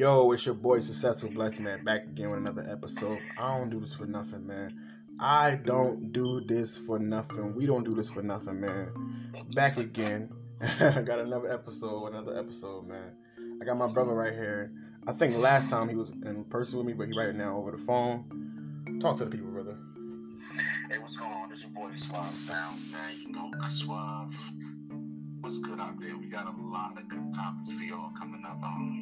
Yo, it's your boy Successful Blessed Man back again with another episode. I don't do this for nothing, man. I don't do this for nothing. We don't do this for nothing, man. Back again. got another episode, another episode, man. I got my brother right here. I think last time he was in person with me, but he right now over the phone. Talk to the people, brother. Hey, what's going on? It's your boy Suave Sound, man. You know, Suave. What's good out there? We got a lot of good topics for y'all coming up. Um,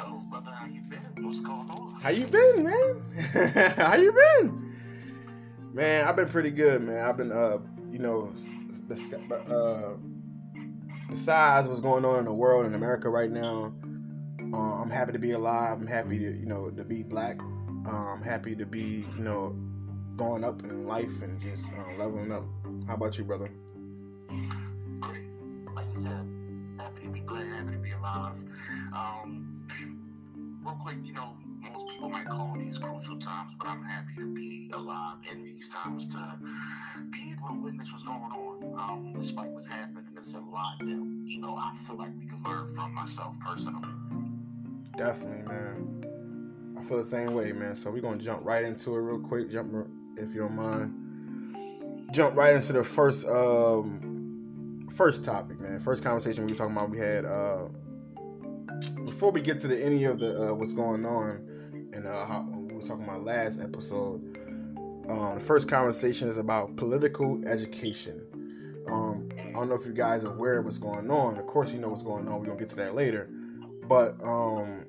so, brother, how you been? What's going on? How you been, man? how you been? Man, I've been pretty good, man. I've been, uh, you know, the, uh, besides what's going on in the world in America right now, uh, I'm happy to be alive. I'm happy to, you know, to be black. Uh, I'm happy to be, you know, going up in life and just uh, leveling up. How about you, brother? Great. Like you said, happy to be glad, happy to be alive. Um, quick, you know, most people might call these crucial times, but I'm happy to be alive in these times to be able to witness what's going on. Um, despite what's happening, it's a lot that, you know, I feel like we can learn from myself personally. Definitely, man. I feel the same way, man. So we're gonna jump right into it real quick. Jump, if you don't mind. Jump right into the first, um, first topic, man. First conversation we were talking about. We had uh, before we get to the any of the uh, what's going on, and uh, we were talking about last episode. Um, the first conversation is about political education. Um, I don't know if you guys are aware of what's going on. Of course, you know what's going on. We're gonna get to that later. But um,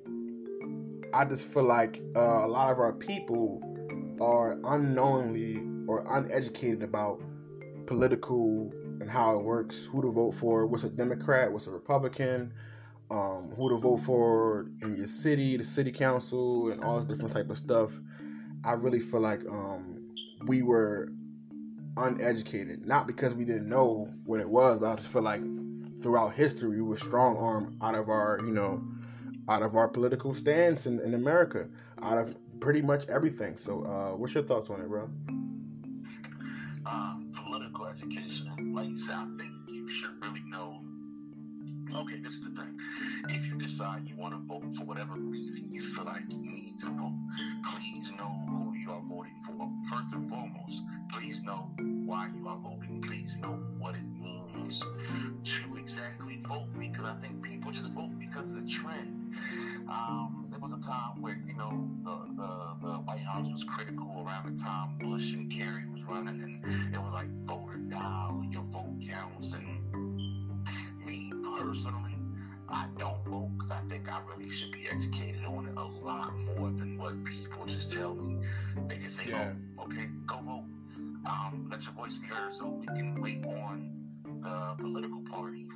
I just feel like uh, a lot of our people are unknowingly or uneducated about political and how it works, who to vote for, what's a Democrat, what's a Republican, um, who to vote for in your city, the city council, and all this different type of stuff. I really feel like um, we were uneducated, not because we didn't know what it was, but I just feel like throughout history we were strong armed out of our, you know, out of our political stance in, in America, out of pretty much everything. So, uh, what's your thoughts on it, bro? Uh, political education, like you said, I think you should really know. Okay, this is the thing. If you want to vote for whatever reason you feel like you need to vote, please know who you are voting for. First and foremost, please know why you are voting. Please know what it means to exactly vote because I think people just vote because of the trend. Um, there was a time where, you know, the, the, the White House was critical around the time Bush and Kerry was running, and it was like, vote or die, your vote counts. And me personally, think I really should be educated on it a lot more than what people just tell me. They just say, Yeah. oh, okay, go vote. Um, let your voice be heard so we can wait on the political party,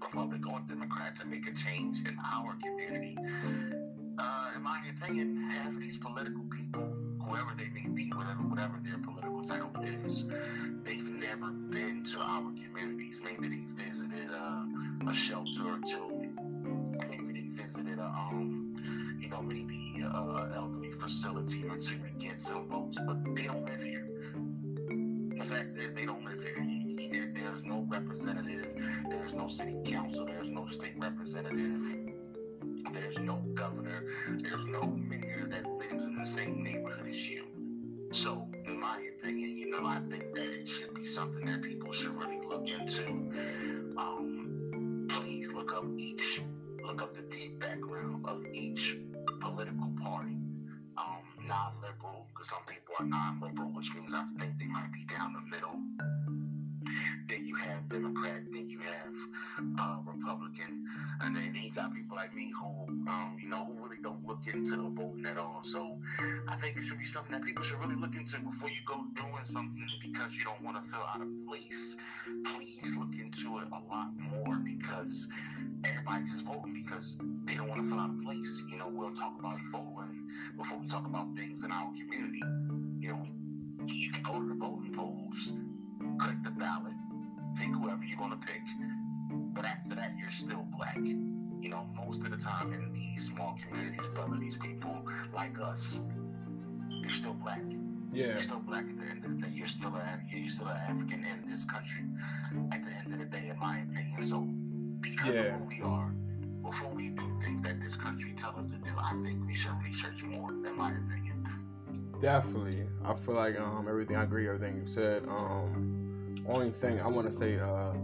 Republican or Democrat, to make a change in our community. Uh, in my opinion, half of these political people, whoever they may be, whatever whatever their political title is, they've never been to our communities. Because You're still black at the end of the day. You're still a, you're still an African in this country. At the end of the day, in my opinion. So, because Yeah. of who we are, before we do things that this country tells us to do. I think we should research more, in my opinion. Definitely, I feel like um, everything. I agree, everything you said. Um, only thing I want to say uh,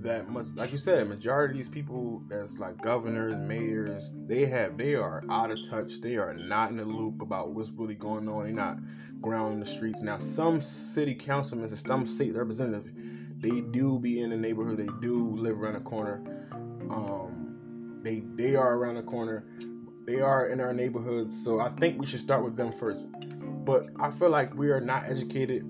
that much, like you said, majority of these people that's like governors, mayors, they have they are out of touch. They are not in the loop about what's really going on. They're not grounding the streets. Now, some city councilmen and some state representatives, they do be in the neighborhood. They do live around the corner. Um, they they are around the corner. They are in our neighborhoods. So I think we should start with them first. But I feel like we are not educated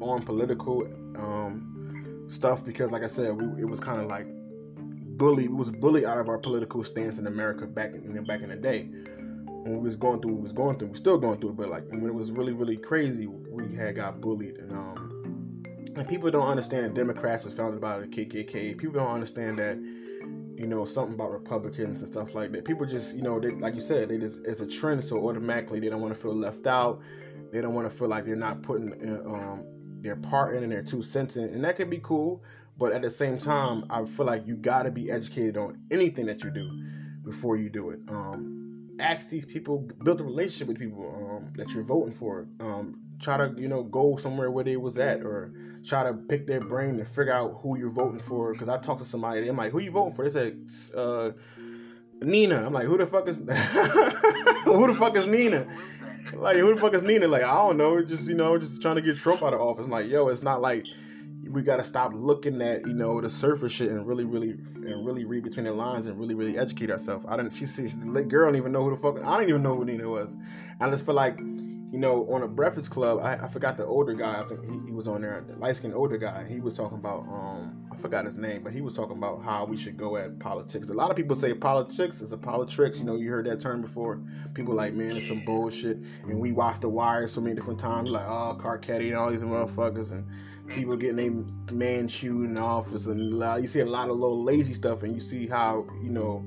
on political um, stuff because, like I said, we, it was kind of like bully. We was bullied out of our political stance in America back in back in the day when we was going through, we was going through, we still going through it, but like when it was really, really crazy, we had got bullied, and um, and people don't understand that Democrats was founded by the KKK. People don't understand that, you know, something about Republicans and stuff like that. People just, you know, they, like you said, they just it's a trend, so automatically they don't want to feel left out. They don't want to feel like they're not putting uh, um, their part in and their two cents in, and that can be cool. But at the same time, I feel like you got to be educated on anything that you do before you do it. Um, ask these people, build a relationship with people um, that you're voting for. Um, try to you know go somewhere where they was at, or try to pick their brain and figure out who you're voting for. Because I talked to somebody, I'm like, "Who you voting for?" They said, uh, "Nina." I'm like, "Who the fuck is who the fuck is Nina?" Like, who the fuck is Nina? Like, I don't know. Just you know, just trying to get Trump out of office. I'm like, yo, it's not like we got to stop looking at you know the surface shit and really really and really read between the lines and really really educate ourselves. I didn't. She says the girl don't even know who the fuck. I don't even know who Nina was. I just feel like you know on a Breakfast Club. I, I forgot the older guy. I think he, he was on there. The light skinned older guy. He was talking about um I forgot his name, but he was talking about how we should go at politics. A lot of people say politics is a politics. You know, you heard that term before. People like, man, it's some bullshit. And we watched The Wire so many different times, like, oh, Carcetti and all these motherfuckers, and people getting their man chewed in the office, and you see a lot of little lazy stuff, and you see how you know.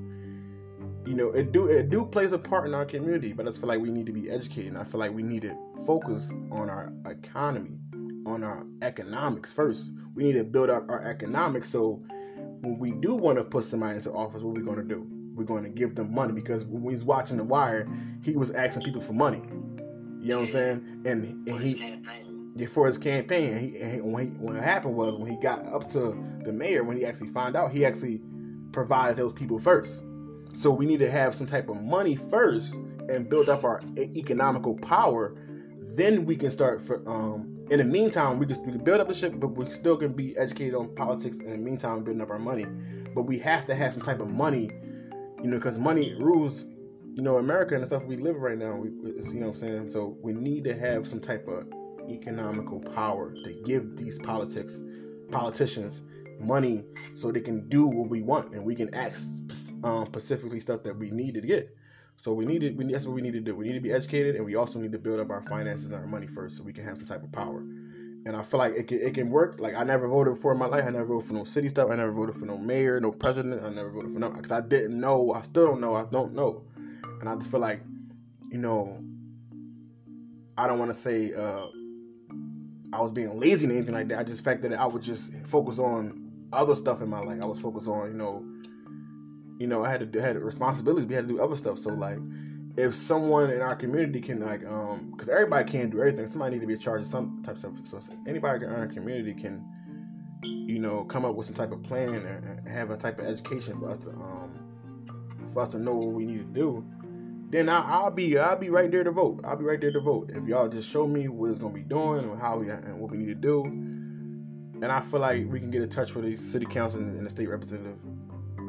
You know, it do it do plays a part in our community, but I feel like we need to be educated. I feel like we need to focus on our economy, on our economics first we need to build up our economics so when we do want to put somebody into office, what are we going to do? We're going to give them money because when he's watching The Wire, he was asking people for money. You know what I'm saying? And, and he for his campaign. He, and when, he, what happened was when he got up to the mayor, when he actually found out, he actually provided those people first. So we need to have some type of money first and build up our economical power. Then we can start for um, in the meantime, we can, we can build up the ship, but we still can be educated on politics. In the meantime, building up our money, but we have to have some type of money, you know, because money rules, you know, America and the stuff we live right now. We, you know, what I'm saying. So we need to have some type of economical power to give these politics, politicians, money so they can do what we want and we can ask um, specifically stuff that we need to get. So we need to, we, that's what we need to do. We need to be educated, and we also need to build up our finances and our money first, so we can have some type of power. And I feel like it can, it can work. Like I never voted for in my life. I never voted for no city stuff. I never voted for no mayor, no president. I never voted for no because I didn't know. I still don't know. I don't know. And I just feel like, you know, I don't want to say uh, I was being lazy or anything like that. I just fact that I would just focus on other stuff in my life. I was focused on, you know, you know, I had to had responsibilities. We had to do other stuff. So like, if someone in our community can like, um, because everybody can't do everything. Somebody need to be in charge of some type of stuff. So anybody in our community can, you know, come up with some type of plan and have a type of education for us to, um, for us to know what we need to do. Then I, will be I'll be right there to vote. I'll be right there to vote. If y'all just show me what it's gonna be doing and how we and what we need to do, and I feel like we can get in touch with the city council and the state representative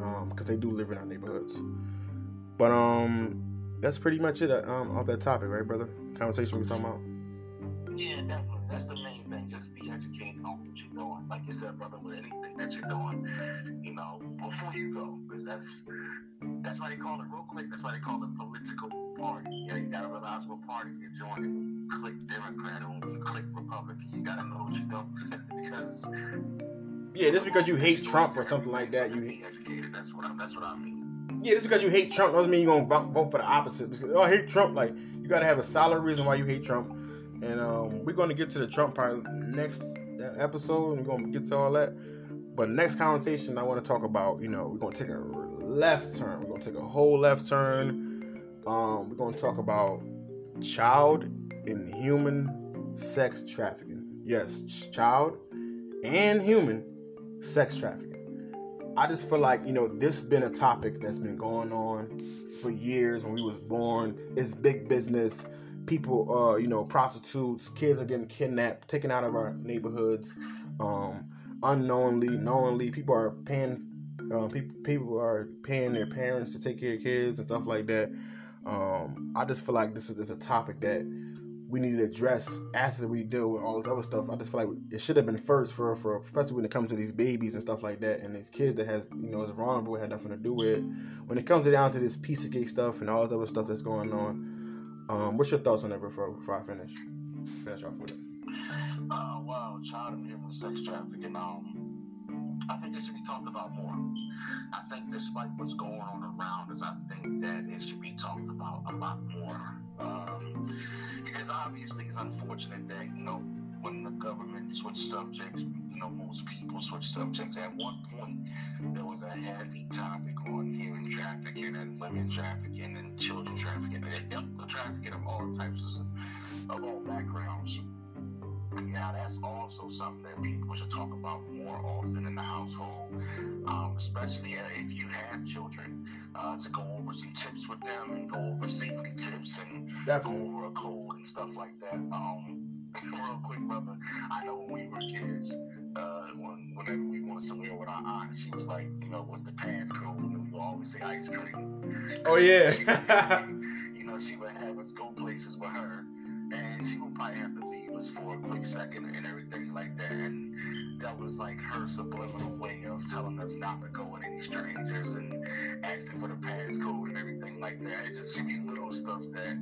um, because they do live in our neighborhoods. But um, that's pretty much it um off that topic, right, brother? Conversation we were talking about. Yeah, definitely. That's the main thing. Just be educated on what you're doing. Like you said, brother, with anything that you're doing, you know, before you go, because that's that's why they call it real quick. That's why they call it political party. Yeah, you gotta realize what party you're joining. Click Democrat or you click Republican. You gotta know what you're doing because yeah, just because you hate Trump or something like that, you. Hate that's what I, that's what I mean. Yeah, just because you hate Trump doesn't mean you're gonna vote, vote for the opposite. Because oh, I hate Trump. Like you gotta have a solid reason why you hate Trump. And um, we're gonna get to the Trump part next episode. And we're gonna get to all that. But next conversation, I want to talk about. You know, we're gonna take a left turn. We're gonna take a whole left turn Um, we're gonna talk about child and human sex trafficking. Yes, child and human sex trafficking. I just feel like you know this has been a topic that's been going on for years. When we was born, it's big business. People, uh, you know, prostitutes, kids are getting kidnapped, taken out of our neighborhoods, um, unknowingly, knowingly. People are paying, uh, people, people are paying their parents to take care of kids and stuff like that. Um, I just feel like this is, this is a topic that we need to address after we deal with all this other stuff. I just feel like it should have been first for for especially when it comes to these babies and stuff like that, and these kids that has you know is vulnerable had nothing to do with. It. When it comes down to this piece of cake stuff and all this other stuff that's going on, um, what's your thoughts on that before before I finish finish off with it? Uh, wow, child and human sex trafficking. Um, I think it should be talked about more. I think despite what's going on around us, I think that it should be talked about a lot more. Um, because obviously it's unfortunate that, you know, when the government switched subjects, you know, most people switch subjects. At one point, there was a heavy topic on human trafficking and women trafficking and children trafficking and trafficking of all types of, of all backgrounds. Now, that's also something that people should talk about more often in the household, um, especially if you have children, uh, to go over some tips with them and go over safety tips and Definitely. go over a code and stuff like that. Um, real quick, brother, I know when we were kids, uh, when, whenever we went somewhere with our aunt, she was like, you know, what's the pass code? And we would always say ice cream. Oh, yeah. you know, she would have us go places with her, and she would probably have to was for a quick second and everything like that. And that was like her subliminal way of telling us not to go with any strangers and asking for the passcode and everything like that. It just be little stuff that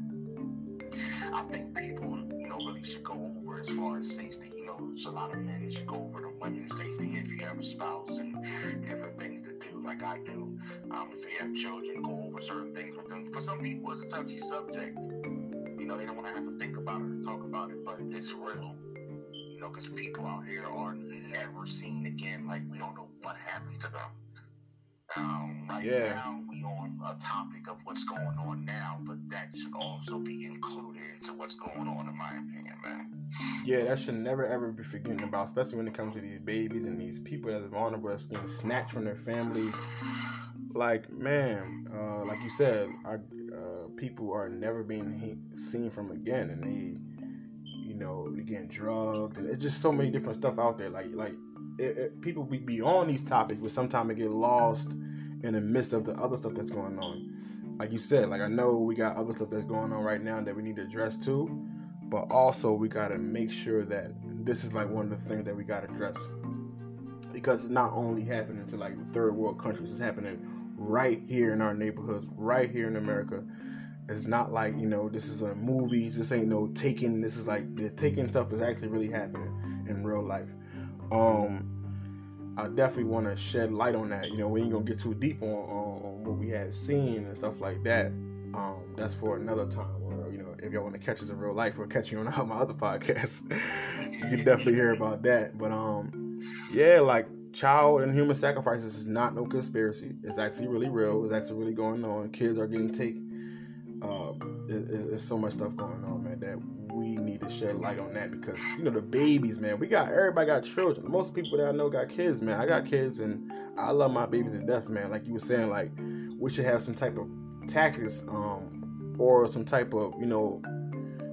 I think people, you know, really should go over as far as safety. You know, a lot of men should go over the women's safety if you have a spouse and different things to do, like I do. Um, if you have children, go over certain things with them. For some people, it's a touchy subject you know, they don't want to have to think about it and talk about it, but it's real. You know, because people out here are never seen again. Like, we don't know what happened to them. Um, right yeah. now, we on a topic of what's going on now, but that should also be included into what's going on, in my opinion, man. Yeah, that should never ever be forgotten about, especially when it comes to these babies and these people that are vulnerable, that's being snatched from their families. Like, man, uh, like you said, I, Uh, people are never being seen from again, and they, you know, they getting drugged, and it's just so many different stuff out there. Like, like it, it, people be, be on these topics, but sometimes they get lost in the midst of the other stuff that's going on. Like you said, like I know we got other stuff that's going on right now that we need to address too, but also we got to make sure that this is like one of the things that we got to address because it's not only happening to like third world countries, it's happening right here in our neighborhoods, right here in America. It's not like you know this is a movie. This ain't no taking. This is like the taking stuff is actually really happening in real life. Um, I definitely want to shed light on that. You know, we ain't gonna get too deep on, on, what we have seen and stuff like that. Um, that's for another time. Or you know, if y'all want to catch us in real life or catch you on my other podcast, you can definitely hear about that. But um, yeah, like child and human sacrifices is not no conspiracy. It's actually really real. It's actually really going on. Kids are getting taken uh, it, it, there's so much stuff going on, man, that we need to shed light on that because you know the babies, man. We got everybody got children. Most people that I know got kids, man. I got kids, and I love my babies to death, man. Like you were saying, like we should have some type of tactics, um, or some type of you know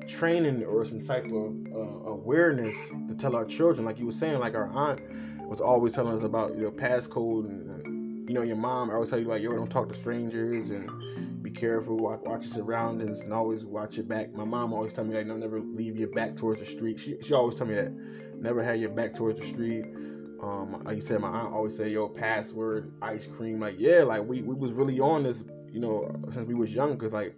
training or some type of uh, awareness to tell our children. Like you were saying, like our aunt was always telling us about your passcode and, and you know your mom always tell you like yo don't talk to strangers and be careful, watch, watch your surroundings, and always watch your back. My mom always tell me like, no, never leave your back towards the street. She she always tell me that, never have your back towards the street. Um, like you said, my aunt always say, yo, password, ice cream. Like, yeah, like we, we was really on this, you know, since we was young, cause like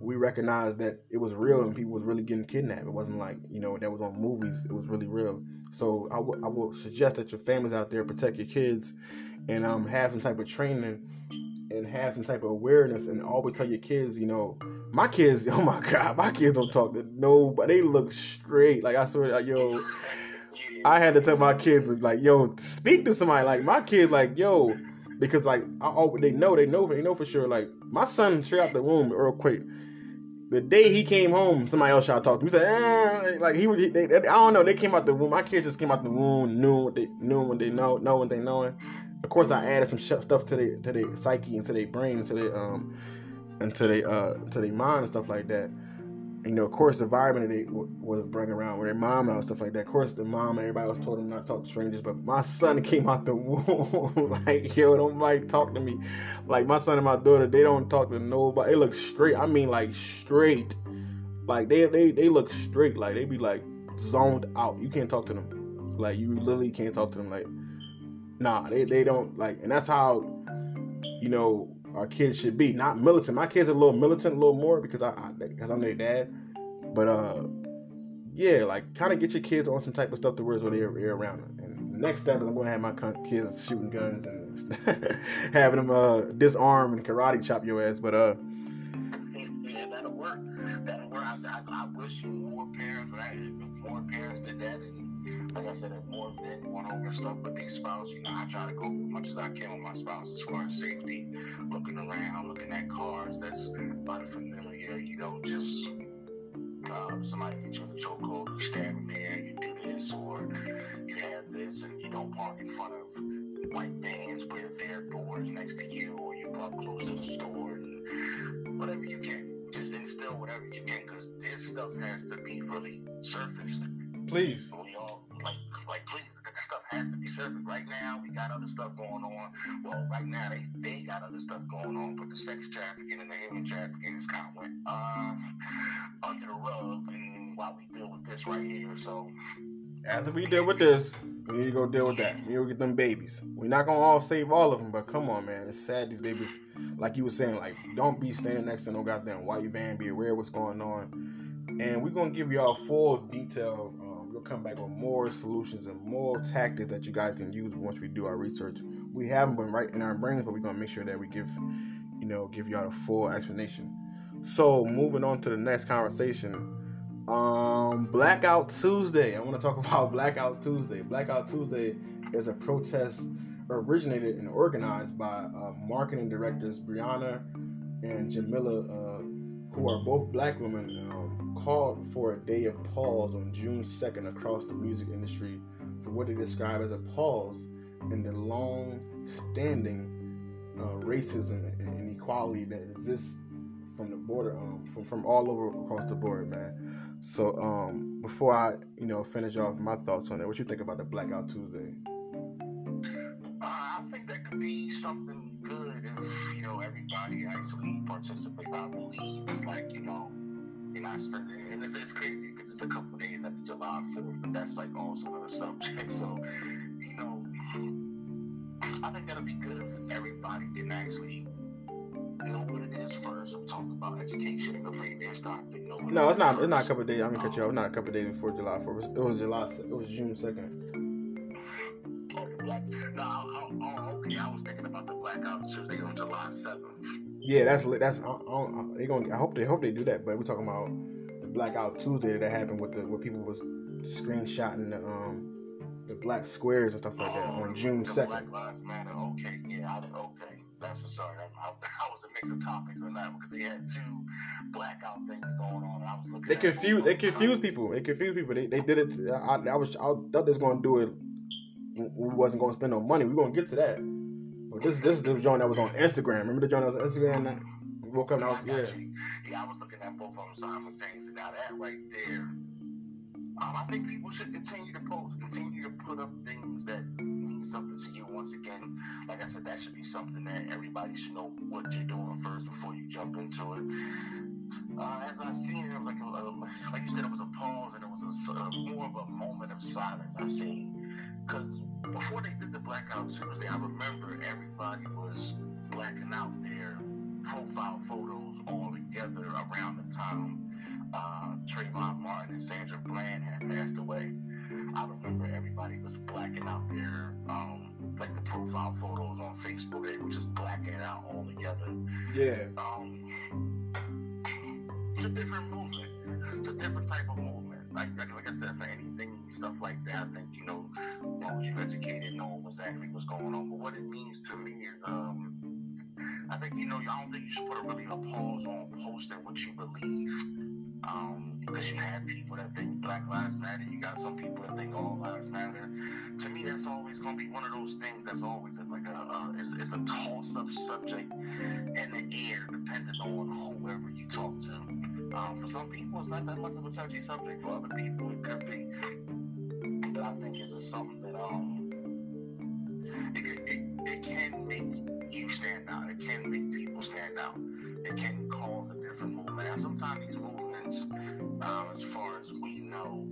we recognized that it was real and people was really getting kidnapped. It wasn't like you know that was on movies. It was really real. So I would I would suggest that your families out there protect your kids and um have some type of training and have some type of awareness and always tell your kids, you know, my kids, oh my god, my kids don't talk to no, but they look straight. Like I swear, like, yo, I had to tell my kids like, yo, speak to somebody. Like my kids, like, yo, because like I, they know, they know, they know for sure. Like My son straight out the womb real quick. The day he came home, somebody else to talk to me. He said, eh, like he, he they, they, I don't know. They came out the womb. My kids just came out the womb, knew what they knew what they know, know what they knowing. Of course, I added some stuff to their to their psyche, into their brain, into their um, into their uh, to their mind and stuff like that you know, of course, the environment they w- was bringing around with their mom and stuff like that. Of course, the mom and everybody was told them not to talk to strangers. But my son came out the womb like, mm-hmm. yo, don't like talk to me. Like my son and my daughter, they don't talk to nobody. They look straight. I mean, like straight. Like they they they look straight. Like they be like zoned out. You can't talk to them. Like you literally can't talk to them. Like nah, they they don't like. And that's how you know our kids should be. Not militant. My kids are a little militant, a little more because I because I'm their dad. But uh, yeah, like kind of get your kids on some type of stuff to where they're, they're around them. And the next step is I'm gonna have my kids shooting guns and having them uh disarm and karate chop your ass. But uh. Over stuff with their spouse, you know, I try to go as much as I can with my spouse as far as safety, looking around, looking at cars that's unfamiliar, you know, just um, somebody gets you in a chokehold, you stand in there, you do this, or you have this, and you don't park in front of white vans with their doors next to you, or you park close to the store, and whatever you can. Just instill whatever you can, because this stuff has to be really surfaced. Please. We all like, like, please this stuff has to be surfaced. Right now, we got other stuff going on. Well, right now, they, they got other stuff going on, but the sex trafficking and the human trafficking is kind of went uh, under the rug and while we deal with this right here. So, after we deal with this, we need to go deal with that. We need to get them babies. We're not gonna all save all of them, but come on, man. It's sad these babies, like you were saying, like don't be standing next to no goddamn white van. Be aware what's going on, and we're gonna give y'all full detail come back with more solutions and more tactics that you guys can use once we do our research. We haven't been right in our brains, but we're gonna make sure that we give, you know, give y'all a full explanation. So moving on to the next conversation. Um, Blackout Tuesday. I want to talk about Blackout Tuesday. Blackout Tuesday is a protest originated and organized by uh, marketing directors Brianna and Jamila, uh, who are both black women. Called for a day of pause on June 2nd across the music industry for what they describe as a pause in the long standing uh, racism and inequality that exists from the border, um, from, from all over across the board, man. So, um, before I, you know, finish off my thoughts on it, what you think about the Blackout Tuesday? Uh, I think that could be something good if, you know, everybody actually participates. I believe it's like, you know, and I started, and it's, it's crazy because it's a couple days after July 4th, but that's like also another subject. So, you know, I think that'll be good if everybody can actually know what it is first. I'm talking about education and the previous topic. No, it's not. It's not a couple days. I'm gonna cut you off. It's not a couple days before July 4th. It was July. It was June 2nd. Oh, black. No, oh, oh, okay. I was thinking about the blackout Tuesday on July 7th. Yeah, that's that's. I, I, they gonna. I hope they hope they do that. But we're talking about the Blackout Tuesday that happened with the where people was screenshotting the um the black squares and stuff like that Oh, on June second. Black Lives Matter. Okay, yeah, I, okay. That's a sorry. I, I, I was a mix of topics on that because they had two blackout things going on. I was looking. They at confuse. They of them confuse people. They confuse people. They, they did it. I, I was. I thought they was gonna do it. We wasn't gonna spend no money. We are gonna get to that. But this this is the joint that was on Instagram. Remember the joint that was on Instagram that woke up and I was yeah. Yeah, I was looking at both of them simultaneously. Now that right there, um, I think people should continue to post, continue to put up things that mean something to you. Once again, like I said, that should be something that everybody should know what you're doing first before you jump into it. Uh, as I seen it, like a, a, like you said, it was a pause and it was a, a more of a moment of silence. I seen because before they did the blackout Tuesday, I remember everybody was blacking out their profile photos all together around the time uh, Trayvon Martin and Sandra Bland had passed away. I remember everybody was blacking out their um, like the profile photos on Facebook. They were just blacking it out all together. Yeah. Um, it's a different movement. It's a different type of movement. Like, like, like I said, for anything, stuff like that, I think, you know, you're educated, knowing exactly what's going on. But what it means to me is, um, I think you know I don't think you should put a really a pause on posting what you believe. Um, because you have people that think Black Lives Matter, you got some people that think all lives matter. To me, that's always going to be one of those things that's always like a uh, it's, it's a toss-up subject in the air, depending on whoever you talk to. Um, for some people, it's not that much of a touchy subject. For other people, it could be. But I think it's just something that um, it, it, it can make you stand out. It can make people stand out. It can cause a different movement. And sometimes these movements, uh, as far as we know,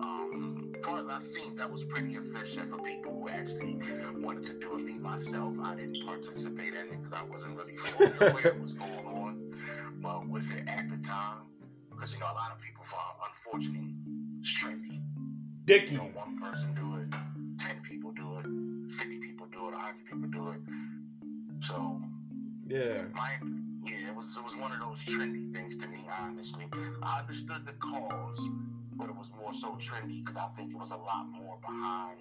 um, far as I've seen, that was pretty efficient for people who actually wanted to do it. Me myself, I didn't participate in it because I wasn't really fully aware what was going on. But with it at the time, because you know a lot of people, unfortunately, it's trendy. Dicky. You know, one person do it, ten people do it, fifty people do it, hundred people do it. So yeah, my yeah, it was it was one of those trendy things to me. Honestly, I understood the cause, but it was more so trendy because I think it was a lot more behind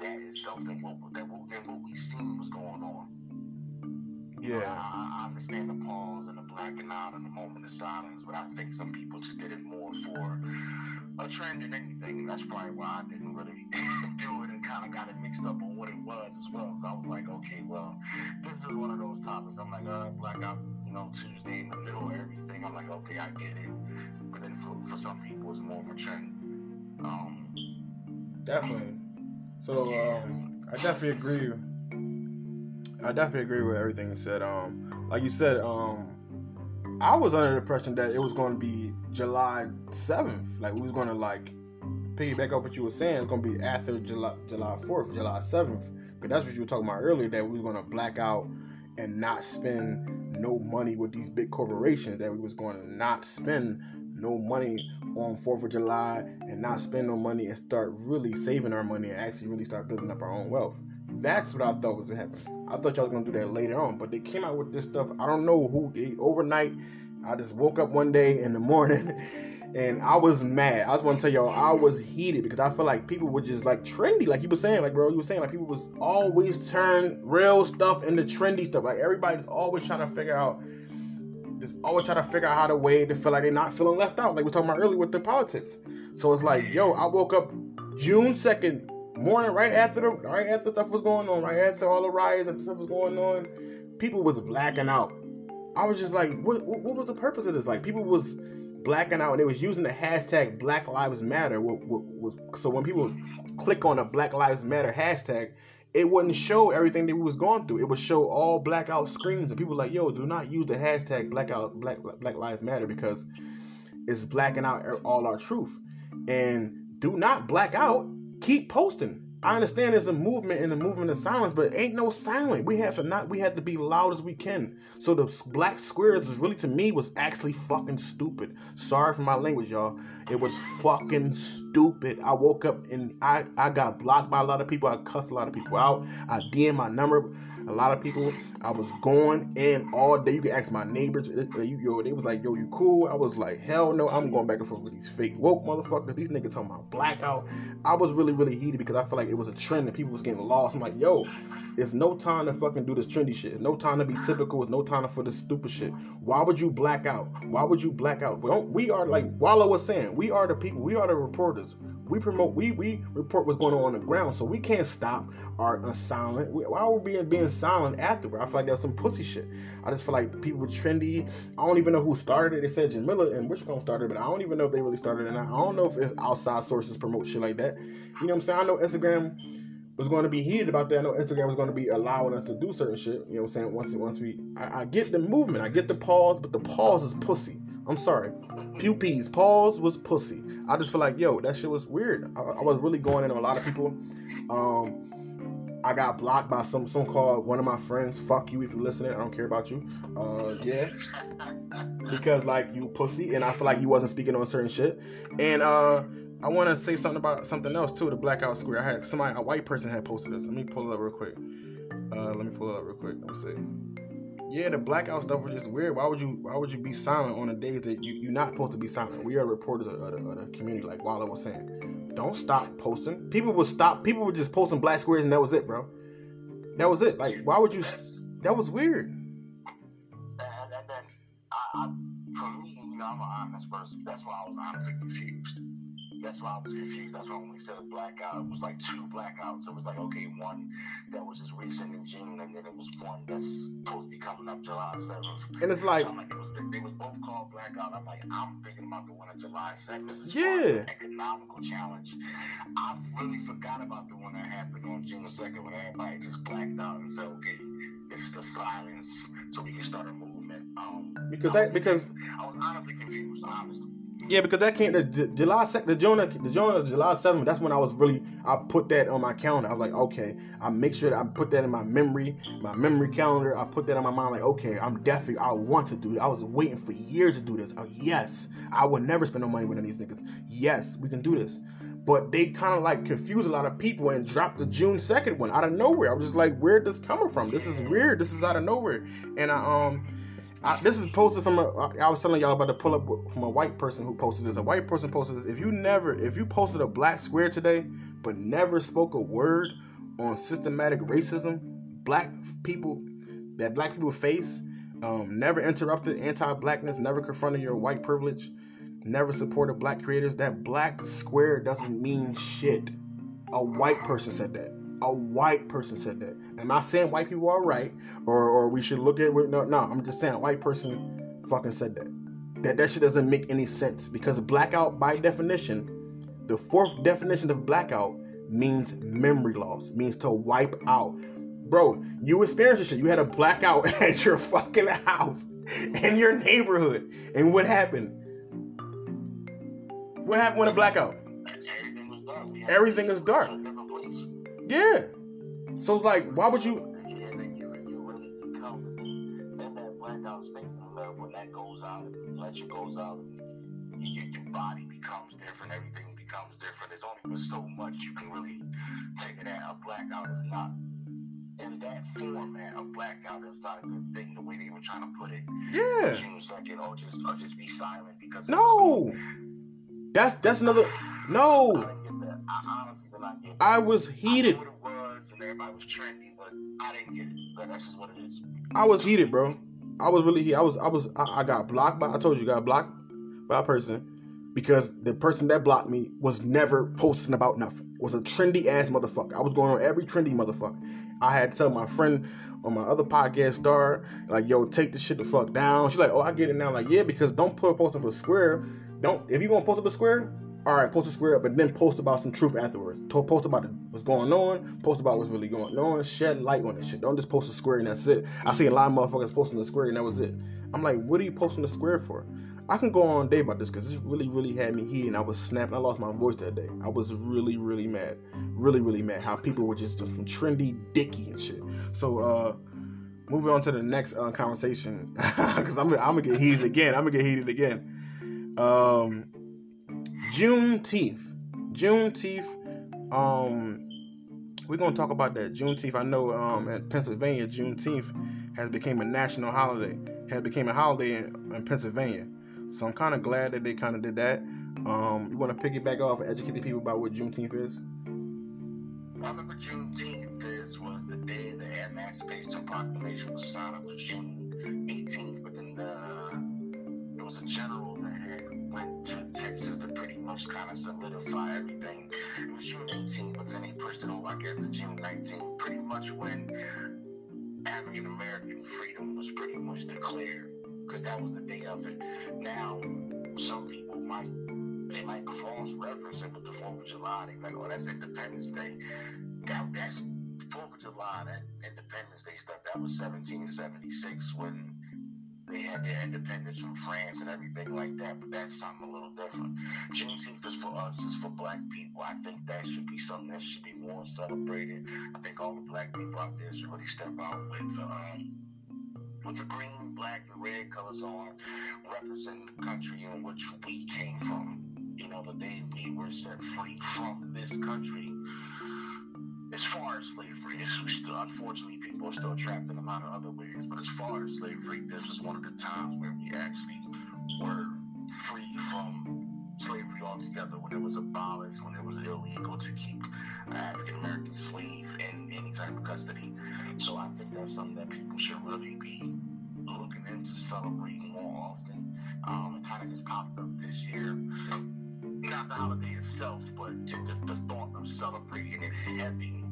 that itself than what than what, than what we seen was going on. Yeah. I, I, understand the pause and the blacking out and the moment of silence, but I think some people just did it more for a trend in anything. That's probably why I didn't really do it and kind of got it mixed up on what it was as well. Because I was like, okay, well, this is one of those topics. I'm like, uh, blackout, you know, Tuesday in the middle of everything. I'm like, okay, I get it. But then for, for some people, it's more of a trend. Um, definitely. So um, I definitely agree. I definitely agree with everything you said. Um, like you said, um, I was under the impression that it was going to be July seventh. Like we was going to like piggyback up what you were saying. It's going to be after July July fourth, July seventh. Because that's what you were talking about earlier. That we was going to black out and not spend no money with these big corporations. That we was going to not spend no money on Fourth of July and not spend no money and start really saving our money and actually really start building up our own wealth. That's what I thought was happening. I thought y'all was gonna do that later on, but they came out with this stuff. I don't know who overnight. I just woke up one day in the morning and I was mad. I just want to tell y'all I was heated because I feel like people were just like trendy, like you were saying, like bro, you were saying like people was always turn real stuff into trendy stuff. Like everybody's always trying to figure out, just always trying to figure out how to way to feel like they're not feeling left out, like we are talking about earlier with the politics. So it's like, yo, I woke up June second morning, right after the right after stuff was going on, right after all the riots and stuff was going on, people was blacking out. I was just like, what, what, what was the purpose of this? Like, people was blacking out and they was using the hashtag Black Lives Matter. What, so when people click on a Black Lives Matter hashtag, it wouldn't show everything that we was going through. It would show all blackout screens, and people like, yo, do not use the hashtag Blackout Black Black Lives Matter because it's blacking out all our truth. And do not black out keep posting. I understand there's a movement and the movement of silence, but ain't no silent. We have to not. We have to be loud as we can. So the black squares is really to me was actually fucking stupid. Sorry for my language, y'all. It was fucking stupid. I woke up and I I got blocked by a lot of people. I cussed a lot of people out. I DM my number a lot of people. I was going in all day. You can ask my neighbors. You, yo, they was like, yo, you cool? I was like, hell no. I'm going back and forth with these fake woke motherfuckers. These niggas talking about blackout. I was really, really heated because I felt like it was a trend and people was getting lost. I'm like, yo, it's no time to fucking do this trendy shit. It's no time to be typical. It's no time for this stupid shit. Why would you black out? Why would you black out? We, we are like Wallo was saying. We are the people. We are the reporters. We promote. We we report what's going on on the ground. So we can't stop our uh, silent. Why are we being being silent afterward? I feel like that's some pussy shit. I just feel like people were trendy. I don't even know who started it. They said Jim Miller and Wishbone started, but I don't even know if they really started it. I don't know if it's outside sources promote shit like that. You know what I'm saying? I know Instagram was going to be heated about that. I know Instagram was going to be allowing us to do certain shit. You know what I'm saying? Once once we, I, I get the movement, I get the pause, but the pause is pussy. I'm sorry. Pew peas. Pause was pussy. I just feel like, yo, that shit was weird. I, I was really going in on a lot of people. Um, I got blocked by some some called one of my friends. Fuck you if you're listening. I don't care about you. Uh, yeah, because like you pussy, and I feel like you wasn't speaking on certain shit. And uh, I want to say something about something else too. The blackout square. I had somebody, a white person, had posted this. Let me pull it up real quick. Uh, let me pull it up real quick. Let me see yeah, the blackout stuff was just weird. Why would you Why would you be silent on the days that you you're not supposed to be silent? We are reporters of, of, the, of the community, like Wallo was saying. Don't stop posting. People would stop. People were just posting black squares, and that was it, bro. That was it. Like, why would you? That was weird. And, and then, I, I, for me, you know, I'm an honest person. That's why I was honestly confused. That's why I was confused. That's why when we said a blackout, it was like two blackouts. It was like, okay, one that was just recent in June, and then it was one that's supposed to be coming up July 7th. And it's like, So like it was, they was both called blackout. I'm like, I'm thinking about the one on July 2nd. This is Yeah. economical challenge. I really forgot about the one that happened on June 2nd when everybody just blacked out and said, okay, it's the silence, so we can start a movement. Um, because I that because. I was honestly confused, honestly. Yeah, because that came the J- July second, the June, the June July seventh. That's when I was really I put that on my calendar. I was like, okay, I make sure that I put that in my memory, my memory calendar. I put that in my mind, like, okay, I'm definitely I want to do. It. I was waiting for years to do this. Oh, yes, I would never spend no money with these niggas. Yes, we can do this. But they kind of like confuse a lot of people and dropped the June second one out of nowhere. I was just like, where this coming from? This is weird. This is out of nowhere. And I um. I, this is posted from a. I was telling y'all about to pull up from a white person who posted this. A white person posted this. If you never, if you posted a black square today, but never spoke a word on systematic racism, black people that black people face, um, never interrupted anti-blackness, never confronted your white privilege, never supported black creators, that black square doesn't mean shit. A white person said that. A white person said that. I'm not saying white people are right, or or we should look at it. No, no, I'm just saying a white person fucking said that. That that shit doesn't make any sense because blackout, by definition, the fourth definition of blackout means memory loss, means to wipe out. Bro, you experienced this shit. You had a blackout at your fucking house in your neighborhood, and what happened? What happened when a blackout? Everything was dark. Everything is dark. Yeah. So it's like, why would you? Yeah, then you, you really become in that blackout state when, when that goes out and the lecture goes out and your, body becomes different, everything becomes different. There's only so much you can really take it at. A blackout is not in that format. A blackout is not a good thing the way they were trying to put it. Yeah. June second, or just or just be silent because No. That's that's another. No. that. I honestly did not get that. I was heated. I knew what it was, and everybody was trendy, but I didn't get it. But that's just what it is. I was heated, bro. I was really heated. I was I was I, I got blocked by I told you got blocked by a person because the person that blocked me was never posting about nothing. Was a trendy ass motherfucker. I was going on every trendy motherfucker. I had to tell my friend on my other podcast star, like, yo, take this shit the fuck down. She's like, oh, I get it now. Like, yeah, because don't put a post up a square. Don't if you gonna post up a square, all right, post a square, but then post about some truth afterwards. Post about what's going on. Post about what's really going on. Shed light on this shit. Don't just post a square and that's it. I see a lot of motherfuckers posting the square and that was it. I'm like, what are you posting the square for? I can go on day about this because this really, really had me heated. I was snapping. I lost my voice that day. I was really, really mad. Really, really mad. How people were just, just trendy dicky and shit. So, uh, moving on to the next uh, conversation because I'm, I'm gonna get heated again. I'm gonna get heated again. Um, Juneteenth. Juneteenth. Um, we're gonna talk about that. Juneteenth. I know um, in Pennsylvania, Juneteenth has become a national holiday. Has become a holiday in, in Pennsylvania. So I'm kind of glad that they kind of did that. Um, you want to piggyback off and educate the people about what Juneteenth is? I remember Juneteenth is, was the day the Emancipation Proclamation was signed. It was June 18th, but then uh, there was a general kind of solidify everything. It was June 18th, but then they pushed it over, I guess, to June 19th, pretty much when African American freedom was pretty much declared, because that was the day of it. Now, some people might they might cross reference it with the Fourth of July. They like, oh, that's Independence Day. That that's Fourth of July. That Independence Day stuff. That was 1776 when they had their independence from France and everything like that. But that's something a little different. Juneteenth is for us. Is for Black people. I think that should be something that should be more celebrated. I think all the Black people out there should really step out with. Um, with the green, black, and red colors on, representing the country in which we came from. You know, the day we were set free from this country. Far as slavery, was still, unfortunately, people are still trapped in a lot of other ways. But as far as slavery, this was one of the times where we actually were free from slavery altogether. When it was abolished, when it was illegal to keep an African American slave in any type of custody. So I think that's something that people should really be looking into celebrating more often. Um, and kind of just popped up this year. Not the holiday itself, but just the, the thought of celebrating it heavy.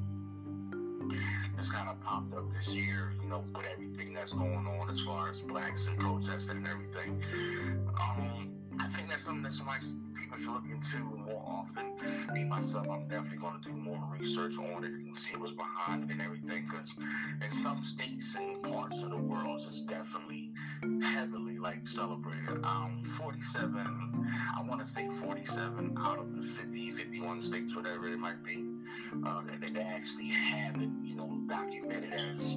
It's kind of popped up this year, you know, with everything that's going on as far as blacks and protesting and everything. Um, I think that's something that somebody people should look into more often. Me myself, I'm definitely going to do more research on it and see what's behind it and everything. Because in some states and parts of the world, it's definitely heavily like celebrated. Um, 47, I want to say 47 out of the 50, 51 states, whatever it might be, uh, that they actually have it, you know, documented as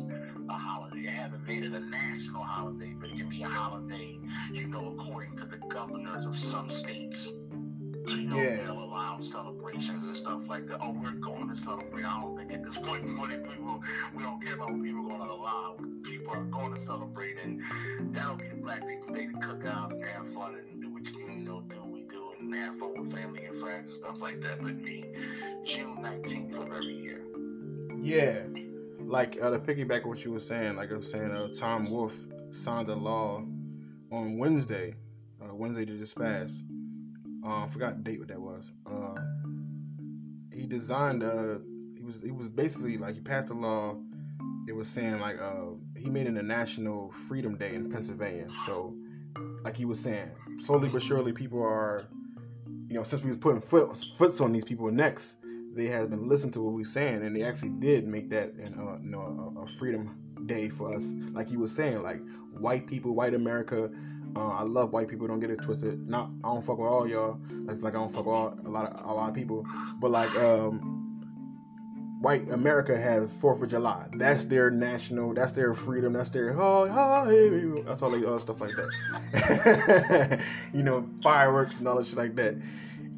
a holiday. They haven't made it a national holiday, but it can be a holiday, you know, according to the governors of some states. So, you know, Yeah. they'll allow celebrations and stuff like that. Oh, we're going to celebrate. I don't think at this point, funny people, we don't care about what people are going to allow. People are going to celebrate, and that'll be the black people day to cook out and have fun and do what you you know do with family and friends and stuff like that. But me, June 19th of every year. Yeah, like uh, to piggyback what you were saying, like I was saying, uh, Tom Wolf signed a law on Wednesday, uh, Wednesday that just passed. Um, I forgot the date what that was. Uh, he designed. Uh, he was he was basically like he passed a law. It was saying like uh, he made it a national Freedom Day in Pennsylvania. So, like he was saying, slowly but surely, people are, you know, since we was putting foot, foots on these people's necks, they had been listening to what we saying, and they actually did make that uh, you know a, a freedom day for us. Like he was saying, like white people, white America. Uh, I love white people. Don't get it twisted. Not I don't fuck with all y'all. It's like I don't fuck with all, a lot of a lot of people. But like um, white America has Fourth of July. That's their national. That's their freedom. That's their oh, oh hey, that's all they uh, stuff like that. you know, fireworks and all that shit like that.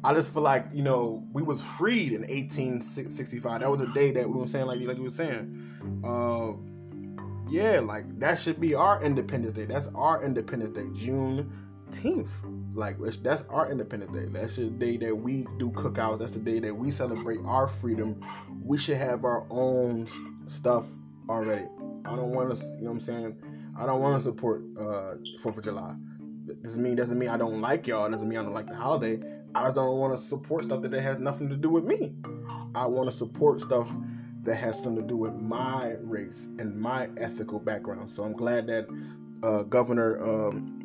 I just feel like you know we was freed in 1865. That was a day that we were saying like like you were saying. Uh, yeah, like that should be our Independence Day. That's our Independence Day, Juneteenth. Like that's our Independence Day. That's the day that we do cookouts. That's the day that we celebrate our freedom. We should have our own stuff already. I don't want to, you know what I'm saying? I don't want to support uh Fourth of July. Doesn't mean doesn't mean I don't like y'all. Doesn't mean I don't like the holiday. I just don't want to support stuff that has nothing to do with me. I want to support stuff that has something to do with my race and my ethical background. So I'm glad that uh, Governor um,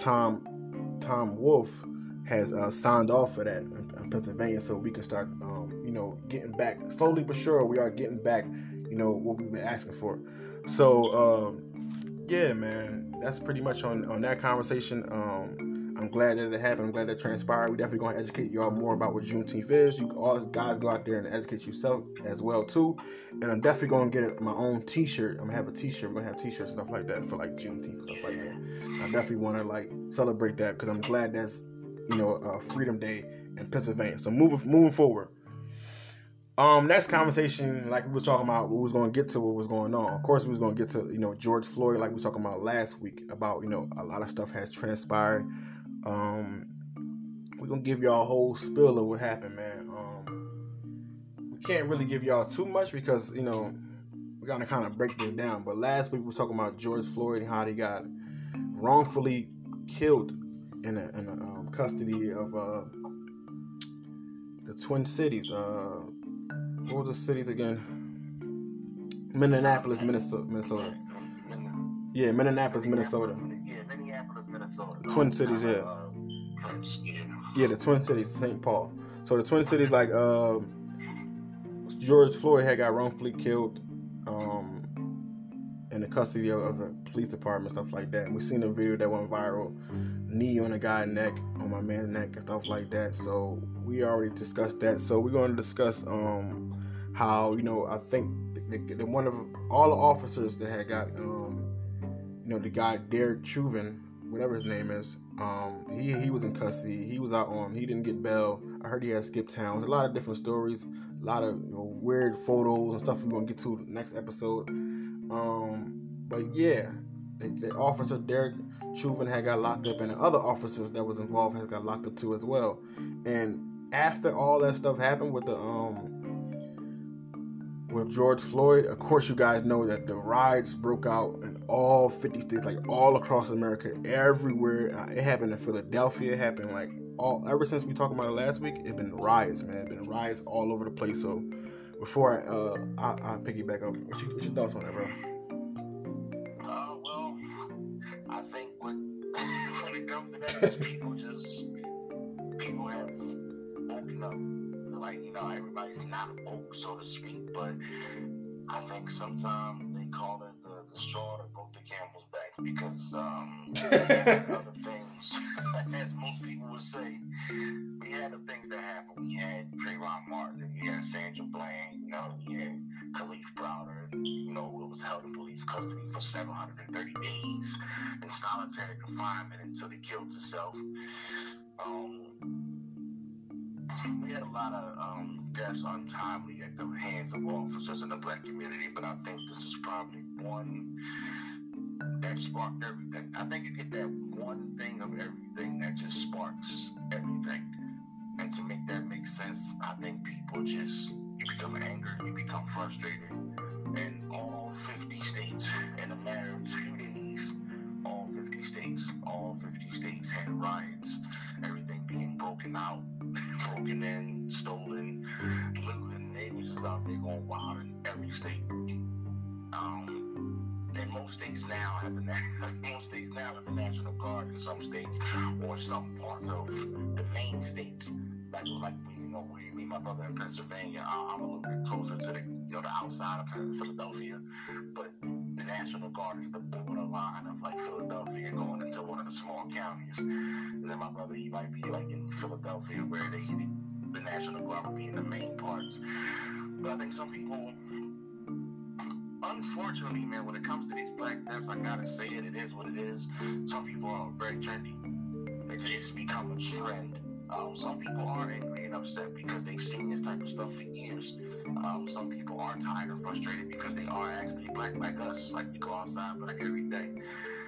Tom Tom Wolf has uh, signed off for that in, in Pennsylvania, so we can start, um, you know, getting back slowly but sure. We are getting back, you know, what we've been asking for. So um, yeah, man, that's pretty much on on that conversation. Um, I'm glad that it happened. I'm glad that transpired. We definitely gonna educate y'all more about what Juneteenth is. You all guys go out there and educate yourself as well too. And I'm definitely gonna get my own T-shirt. I'm gonna have a T-shirt. We're gonna have T-shirts and stuff like that for like Juneteenth stuff like that. I definitely want to like celebrate that because I'm glad that's you know uh, Freedom Day in Pennsylvania. So moving moving forward. Um, next conversation, like we was talking about, we was gonna get to what was going on. Of course, we was gonna get to you know George Floyd, like we was talking about last week about you know a lot of stuff has transpired. Um, we're gonna give y'all a whole spill of what happened, man. Um, we can't really give y'all too much because you know we gotta kind of break this down. But last week we was talking about George Floyd and how he got wrongfully killed in a, in a um, custody of uh, the Twin Cities. Uh, what was the cities again? Minneapolis, Minnesota. Minnesota. Yeah, Minneapolis, Minnesota. Twin Cities, yeah. Yeah. The Twin Cities, St. Paul. So the Twin Cities, like uh, George Floyd had got wrongfully killed um, in the custody of, of the police department, stuff like that. We've seen a video that went viral, knee on a guy's neck, on my man's neck, and stuff like that. So we already discussed that. So we're going to discuss um, how you know I think the, the, the one of all the officers that had got um, you know the guy Derek Chauvin, whatever his name is. Um, he he was in custody. He was out on. He didn't get bail. I heard he had skipped town. towns. A lot of different stories. A lot of you know, weird photos and stuff. We're gonna get to next episode. Um, but yeah, the, the officer Derek Chauvin had got locked up, and the other officers that was involved has got locked up too as well. And after all that stuff happened with the um with George Floyd, of course, you guys know that the riots broke out in all 50 states, like all across America, everywhere. Uh, it happened in Philadelphia. It happened like all ever since we talked about it last week. It's been riots, man. It's been riots all over the place. So before I uh I, I piggyback up, what's your, what's your thoughts on that, bro? Uh, well, I think when it comes to people just people have woken up. Like you know, everybody's not woke, so to speak, but I think sometimes they call it the, the straw that broke the camel's back because um, other things, as most people would say, we had the things that happened. We had Trayvon Martin, we had Sandra Bland, you know, we had Kalief Browder, you know, who was held in police custody for 730 days in solitary confinement until he killed himself. Um, we had a lot of um, deaths untimely at the hands of officers in the black community, but I think this is probably one that sparked everything. I think you get that one thing of everything that just sparks everything. And to make that make sense, I think people just, you become angry, you become frustrated. And all 50 states, in a matter of two days, all 50 states, all 50 states had riots, everything being broken out, broken in, stolen, looting. Neighbors is out there going wild in every state. Um, and most states now have the most states now have the National Guard in some states or some parts of the main states. Like like you know, we, me, my brother in Pennsylvania. I'm a little bit closer to the you know the outside of Philadelphia, but the National Guard is the borderline of like Philadelphia going into one of the small counties. And then my brother, he might be like in Philadelphia where they the National Guard would be in the main parts. But I think some people unfortunately, man, when it comes to these black deaths, I gotta say it, it is what it is. Some people are very trendy. It's become a trend. Um, some people are angry and upset because they've seen this type of stuff for years. Um, some people are tired and frustrated because they are actually black like us, like we go outside black every day.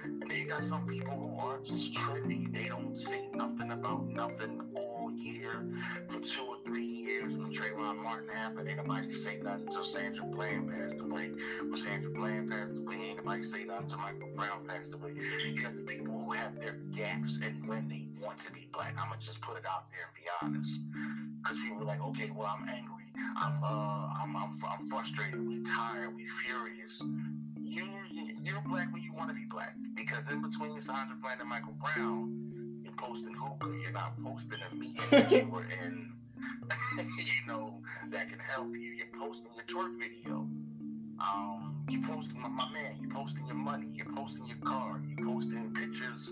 And then you got some people who are just trendy. They don't say nothing about nothing all year for two or three years when Trayvon Martin happened. Ain't nobody say nothing until Sandra Bland passed away. When Sandra Bland passed away, ain't nobody say nothing until Michael Brown passed away. You have the people who have their gaps and when they want to be black. I'm gonna just put it out there and be honest. Because people are like, okay, well, I'm angry. I'm, uh, I'm, I'm, I'm frustrated. We tired. We furious. You, you're black when you want to be black. Because in between Sandra Bland and Michael Brown, you're posting hookah. You're not posting a meeting that you were in. you know that can help you. You're posting your twerk video. Um, you posting my, my man. You posting your money. You're posting your car. You posting pictures.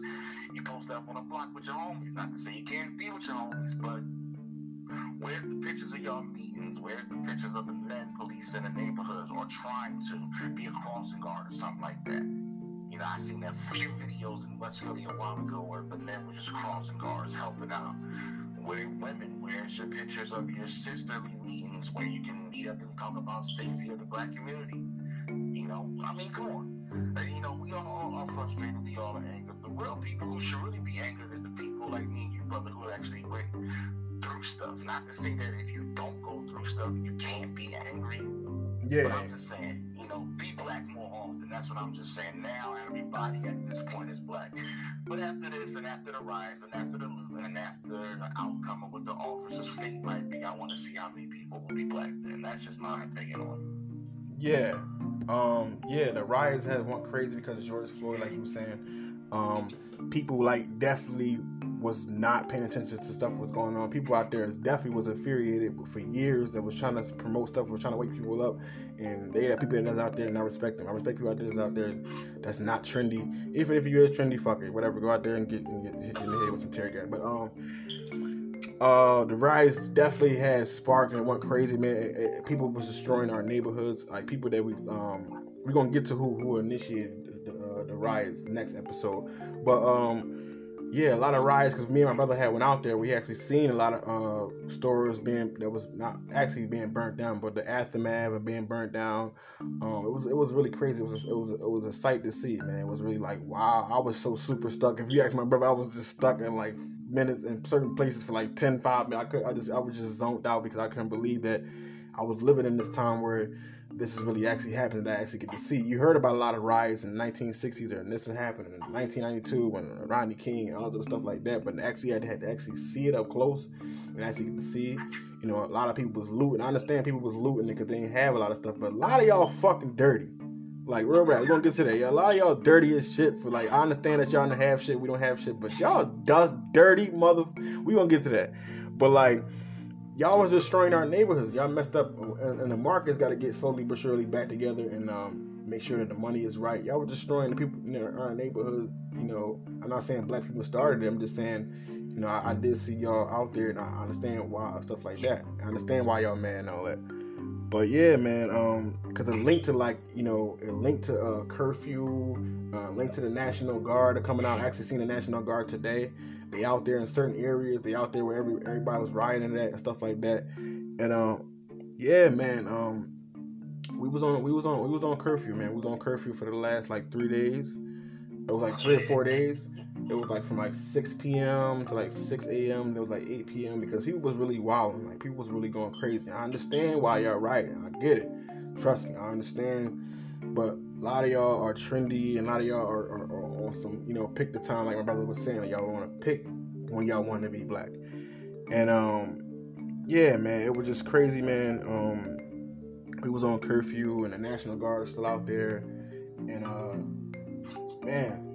You post up on a block with your homies. Not to say you can't be with your homies, but where's the pictures of y'all meetings? Where's the pictures of the men policing the neighborhoods or trying to be a crossing guard or something like that? You know, I seen a few videos in West Philly a while ago where the men were just crossing guards helping out. Where women, where's your pictures of your sisterly meetings where you can meet up and talk about safety of the black community? You know, I mean, come on. And, you know, we all are frustrated, we all are angry. The real people who should really be angry is the people like me and you, brother, who actually went through stuff. Not to say that if you don't go through stuff, you can't be angry. Yeah. But I'm just saying, you know, be black more often. That's what I'm just saying. Now everybody at this point is black. But after this and after the riots and after the looting and after the outcome of what the officer's fate might be, I want to see how many people will be black. And that's just my opinion on it. Yeah. Um, yeah, the riots had went crazy because of George Floyd, like you were saying. Um, people like definitely was not paying attention to stuff was going on. People out there definitely was infuriated for years that was trying to promote stuff, was trying to wake people up, and they had people that's out there and I respect them. I respect people out there that's out there that's not trendy. Even if you is trendy, fuck it, whatever. Go out there and get, and get hit in the head with some tear gas. But um. Uh, the riots definitely had sparked and went crazy, man. It, it, people was destroying our neighborhoods, like people that we um we're gonna get to who who initiated the, uh, the riots next episode, but um yeah, a lot of riots because me and my brother had went out there. We actually seen a lot of uh, stores being that was not actually being burnt down, but the aftermath of being burnt down. Um, it was it was really crazy. It was it was it was a sight to see, man. It was really like wow. I was so super stuck. If you ask my brother, I was just stuck in like minutes in certain places for like 10, 5 minutes. I could I just I was just zoned out because I couldn't believe that I was living in this time where this is really actually happening that I actually get to see. You heard about a lot of riots in the 1960s, and this happened in 1992 when Rodney King and all this stuff like that. But actually, I had to actually see it up close and actually get to see. You know, a lot of people was looting. I understand people was looting because they didn't have a lot of stuff, but a lot of y'all fucking dirty. Like real rap, we're gonna get to that. Yeah, a lot of y'all dirty as shit. For like, I understand that y'all don't have shit, we don't have shit, but y'all dirty mother. We gonna get to that. But like, y'all was destroying our neighborhoods. Y'all messed up, and, the market's got to get slowly but surely back together and um, make sure that the money is right. Y'all were destroying the people in our neighborhood. You know, I'm not saying black people started it. I'm just saying, you know, I, I did see y'all out there, and I understand why stuff like that. I understand why y'all mad and all that. But yeah, man, um, because it linked to like you know, it linked to uh, curfew, uh, linked to the National Guard coming out. I actually seen the National Guard today. They out there in certain areas. They out there where every everybody was rioting at and stuff like that. And um, yeah, man, um, we was on we was on we was on curfew, man. We was on curfew for the last like three days. It was like three or four days. It was like from like 6 p.m. to like 6 a.m. It was like 8 p.m. because people was really wilding. Like people was really going crazy. I understand why y'all rioting. I get it. Trust me, I understand. But a lot of y'all are trendy, and a lot of y'all are, are, are on some, you know, pick the time. Like my brother was saying, like y'all want to pick when y'all want to be black. And um, yeah, man, it was just crazy, man. Um, we was on curfew, and the National Guard is still out there, and uh, man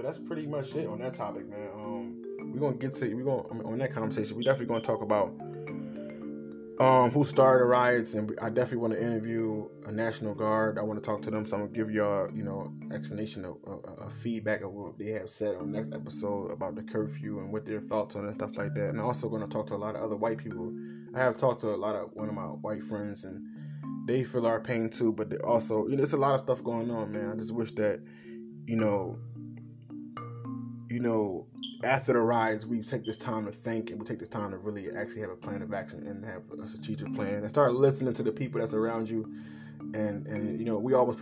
so that's pretty much it on that topic, man. Um, we're gonna get to we're gonna on that conversation. We definitely gonna talk about um who started the riots, and I definitely want to interview a National Guard. I want to talk to them, so I'm gonna give y'all you know explanation of, a feedback of what they have said on the next episode about the curfew and what their thoughts on it and stuff like that. And I'm also gonna talk to a lot of other white people. I have talked to a lot of one of my white friends and they feel our pain too, but they also, you know, there's a lot of stuff going on, man. I just wish that, you know, you know, after the rides, we take this time to think and we take this time to really actually have a plan of action and have a strategic plan and start listening to the people that's around you. And and you know, we always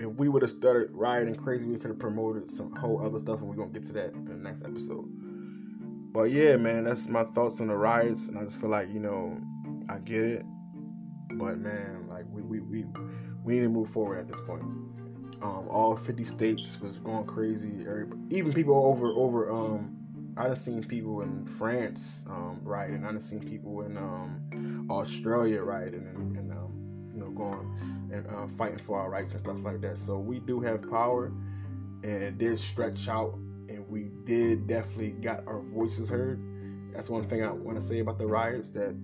if we would have started rioting crazy, we could have promoted some whole other stuff, and we're gonna get to that in the next episode. But yeah, man, that's my thoughts on the riots, and I just feel like you know, I get it, but man, like we we we we need to move forward at this point. Um, all 50 states was going crazy. Even people over over um, I have seen people in France um, rioting. I have seen people in um, Australia rioting and, and um, you know going and uh, fighting for our rights and stuff like that. So we do have power, and it did stretch out, and we did definitely got our voices heard. That's one thing I want to say about the riots that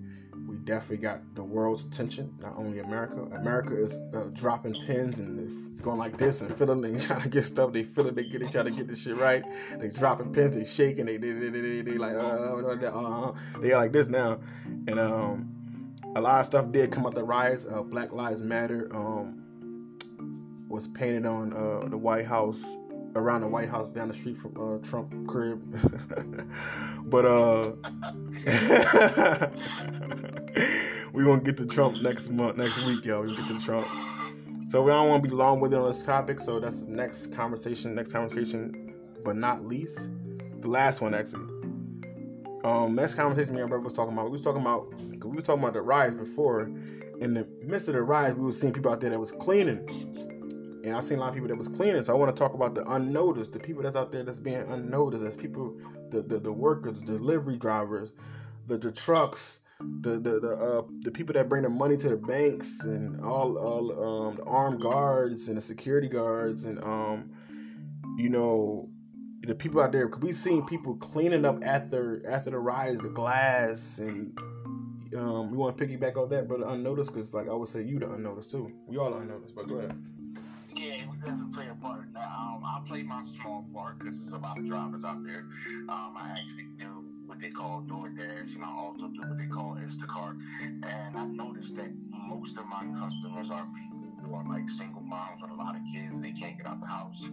we definitely got the world's attention, not only America. America is uh, dropping pins and going like this and feeling and trying to get stuff. They feel it, they get, they trying to get this shit right. They dropping pins, they shaking, they they they, they, they like uh, uh, uh, uh, they like this now, and um, a lot of stuff did come out the riots. Uh, Black Lives Matter um was painted on the White House around the White House down the street from uh, Trump crib. but uh we gonna get to Trump next month, next week, y'all. We get to Trump. So we don't want to be long with it on this topic. So that's the next conversation. Next conversation, but not least, the last one actually. Um, next conversation me and brother was talking about. We was talking about we was talking about the riots before. In the midst of the riots, we were seeing people out there that was cleaning and I seen a lot of people that was cleaning. So I want to talk about the unnoticed, the people that's out there that's being unnoticed, as people, the the, the workers, the delivery drivers, the the trucks, the the the, uh, the people that bring the money to the banks, and all all um, the armed guards and the security guards, and um, you know. The people out there, cause we've seen people cleaning up after after the riots, the glass, and um, we want to piggyback on that, but unnoticed, because like I would say, you the unnoticed too. We all unnoticed, but go ahead yeah, we play a part. Now, um, I play my small part because there's a lot of drivers out there. Um, I actually do they call DoorDash, and I also do what they call Instacart. And I noticed that most of my customers are people who are like single moms with a lot of kids. They can't get out the house.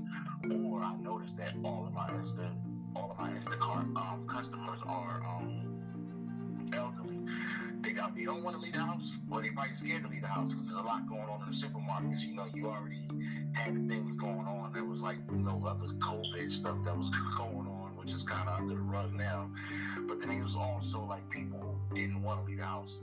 Or I noticed that all of my Insta, all of my Instacart um, customers are um, elderly they got they don't want to leave the house, or they might scared to leave the house because there's a lot going on in the supermarkets. You know, you already had things going on. There was like you know other COVID stuff that was going which is kind of under the rug now. But then it was also like people didn't want to leave the house.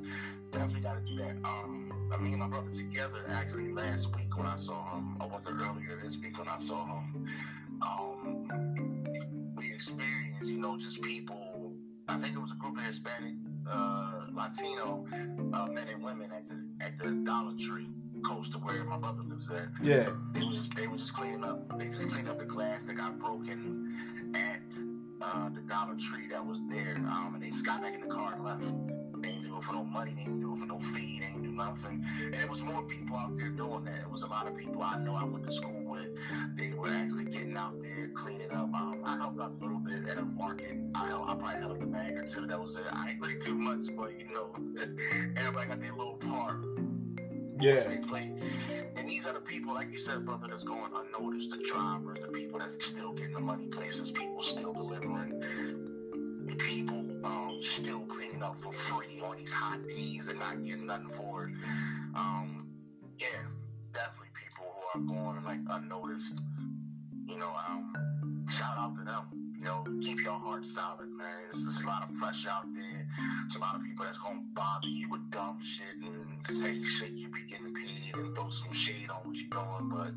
Definitely got to do that. Um, I mean, my brother together actually last week when I saw him, I wasn't earlier this week when I saw him. Um, we experienced, you know, just people. I think it was a group of Hispanic, uh, Latino uh, men and women at the at the Dollar Tree close to where my brother lives at. Yeah. They was just they was just cleaning up. They just cleaned up the glass that got broken uh, the Dollar Tree that was there. Um, and they just got back in the car and left. They didn't do it for no money. They didn't do it for no fee. They didn't do nothing. And there was more people out there doing that. It was a lot of people I know I went to school with. They were actually getting out there cleaning up. Um, I helped out a little bit at a market. I, helped, I probably held a bag or two. That was it. I ain't really do much, but you know, everybody got their little part. Yeah. They play. And these are the people, like you said, brother, that's going unnoticed. The drivers, the people that's still getting the money places, people still delivering, people um, still cleaning up for free on these hot days and not getting nothing for it. Um, yeah, definitely people who are going like unnoticed. You know, um, shout out to them. You know, keep your heart solid, man. It's just a lot of pressure out there. It's a lot of people that's gonna bother you with dumb shit and say shit you be getting and throw some shade on what you're doing, but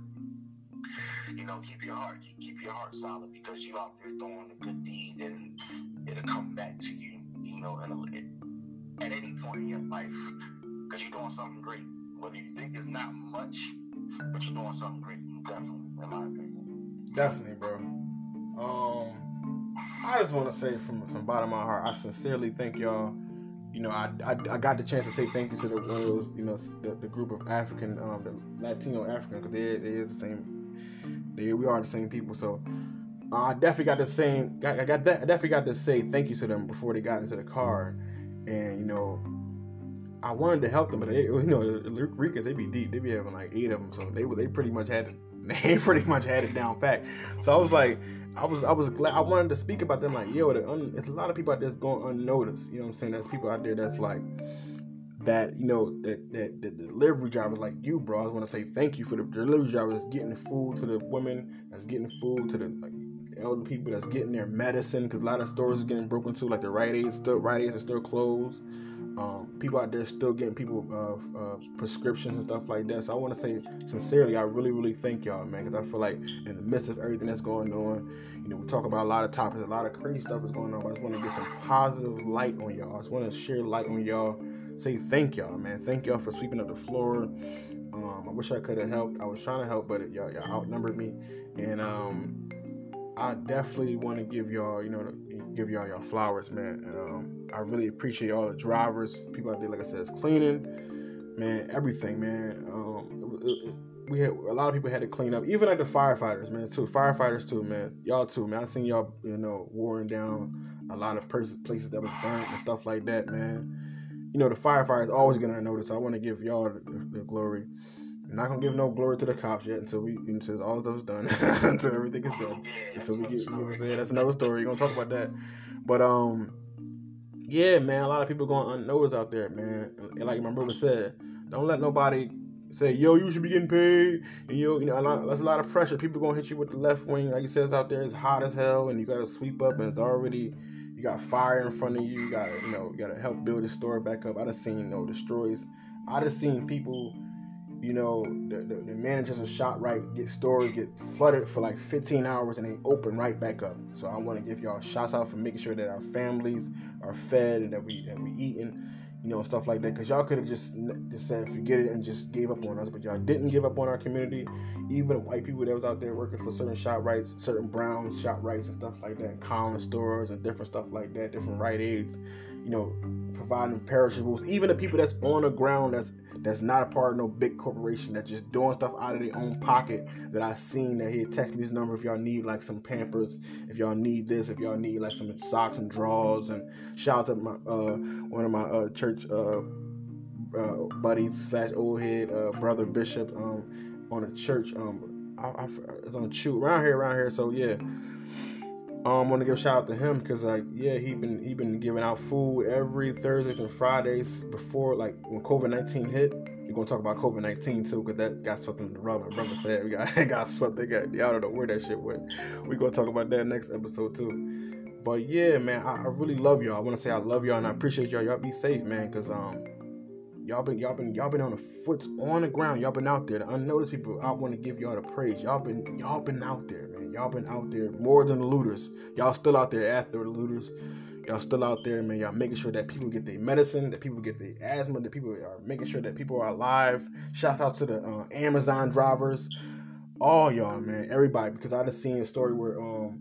you know, keep your heart keep, your heart solid because you out there doing a good deed and it'll come back to you, you know, at, any point in your life because you're doing something great. Whether you think it's not much, but you're doing something great, definitely, in my opinion. Definitely, bro. Um, I just want to say from from bottom of my heart, I sincerely thank y'all. You know, I, I, I got the chance to say thank you to the one of those, you know, the, the group of African, um, the Latino African, because they they is the same. They we are the same people, so uh, I definitely got the same. I got that. I definitely got to say thank you to them before they got into the car, and you know, I wanted to help them, but they, you know, the Ricans they be deep. They be having like eight of them, so they were they pretty much had it. They pretty much had it down pat. So I was like, I was I was glad I wanted to speak about them. Like, yo, it's a lot of people out there that's going unnoticed. You know what I'm saying? There's people out there that's like that. You know that that the delivery drivers like you, bro. I want to say thank you for the delivery drivers getting food to the women, that's getting food to the like, elder people that's getting their medicine because a lot of stores is getting broken too. Like the Rite Aid still Rite Aids are still closed. Um, people out there still getting people uh, uh, prescriptions and stuff like that. So I want to say sincerely, I really, really thank y'all, man, because I feel like in the midst of everything that's going on, you know, we talk about a lot of topics, a lot of crazy stuff is going on. I just want to get some positive light on y'all. I just want to share light on y'all. Say thank y'all, man. Thank y'all for sweeping up the floor. Um, I wish I could have helped. I was trying to help, but y'all, y'all outnumbered me, and um, I definitely want to give y'all, you know, give y'all your flowers, man. And, um, I really appreciate all the drivers, people out there, like I said, is cleaning, man, everything, man. Um, we had a lot of people had to clean up, even like the firefighters, man, too. Firefighters too, man. Y'all too, man. I seen y'all, you know, warring down a lot of places that was burnt and stuff like that, man. You know, the firefighters always gonna notice. I want to give y'all the, the glory. I'm not gonna give no glory to the cops yet until we until all stuff's done, until everything is done, until we get. You know what I'm saying? That's another story. We're gonna talk about that, but um, yeah, man, a lot of people going unnoticed out there, man. And like my brother said, don't let nobody say, yo, you should be getting paid. And yo, you know, a lot, that's a lot of pressure. People gonna hit you with the left wing, like he says out there, it's hot as hell, and you gotta sweep up, and it's already you got fire in front of you. You gotta, you know, you gotta help build the store back up. I done seen, you know, destroys. I done seen people you know, the, the, the, managers of ShopRite get stores get flooded for like 15 hours and they open right back up. So I want to give y'all shots out for making sure that our families are fed and that we that we eating, you know, stuff like that. Cause y'all could have just just said forget it and just gave up on us, but y'all didn't give up on our community. Even white people that was out there working for certain ShopRites, certain brown ShopRites and stuff like that, Collins stores and different stuff like that, different Rite Aids, you know, providing perishables. Even the people that's on the ground that's that's not a part of no big corporation that's just doing stuff out of their own pocket that I seen that he text me his number if y'all need like some pampers, if y'all need this, if y'all need like some socks and drawers. And shout out to my uh one of my uh church uh, uh buddies slash old head uh brother bishop um on a church um I, I, it's on shoot around here around here. So yeah um, want to give a shout out to him because like yeah he been he been giving out food every Thursdays and Fridays before like when COVID nineteen hit. We're gonna talk about COVID nineteen too because that got swept under the rug. My brother said we got got swept. They got I don't know where that shit went. We gonna talk about that next episode too. But yeah, man, I, I really love y'all. I want to say I love y'all and I appreciate y'all. Y'all be safe, man, cause um, y'all been y'all been y'all been on the foot on the ground. Y'all been out there. The unnoticed people. I want to give y'all the praise. Y'all been y'all been out there. Y'all been out there more than the looters. Y'all still out there after the looters. Y'all still out there, man. Y'all making sure that people get their medicine, that people get their asthma, that people are making sure that people are alive. Shout out to the uh, Amazon drivers, all y'all, man, everybody. Because I just seen a story where, um,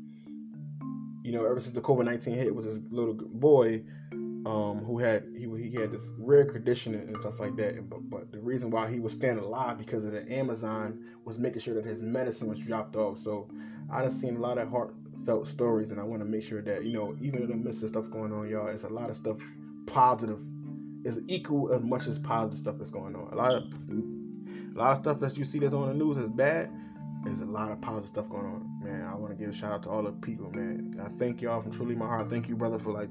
you know, ever since the COVID nineteen hit, was this little boy, um, who had he he had this rare condition and stuff like that. But but the reason why he was staying alive because of the Amazon was making sure that his medicine was dropped off. So I just seen a lot of heartfelt stories, and I want to make sure that you know, even in the midst of stuff going on, y'all, it's a lot of stuff positive. It's equal as much as positive stuff is going on. A lot of a lot of stuff that you see that's on the news is bad. There's a lot of positive stuff going on, man. I want to give a shout out to all the people, man. I thank y'all from truly my heart. Thank you, brother, for like